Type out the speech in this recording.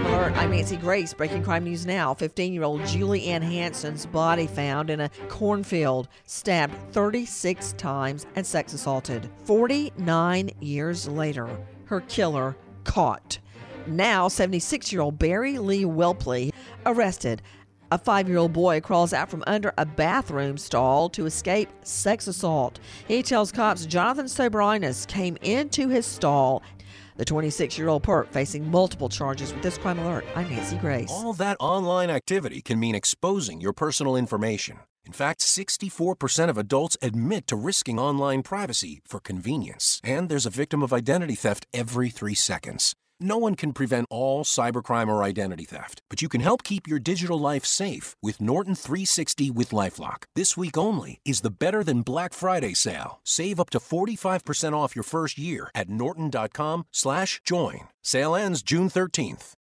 Crime Alert. I'm Nancy Grace. Breaking crime news now. 15 year old Julie Ann Hanson's body found in a cornfield, stabbed 36 times and sex assaulted. 49 years later, her killer caught. Now, 76 year old Barry Lee Whelpley arrested. A five year old boy crawls out from under a bathroom stall to escape sex assault. He tells cops Jonathan Soberinus came into his stall. The 26 year old perp facing multiple charges with this crime alert. I'm Nancy Grace. All that online activity can mean exposing your personal information. In fact, 64% of adults admit to risking online privacy for convenience. And there's a victim of identity theft every three seconds. No one can prevent all cybercrime or identity theft, but you can help keep your digital life safe with Norton 360 with Lifelock. This week only is the Better Than Black Friday sale. Save up to 45% off your first year at norton.com/join. Sale ends June 13th.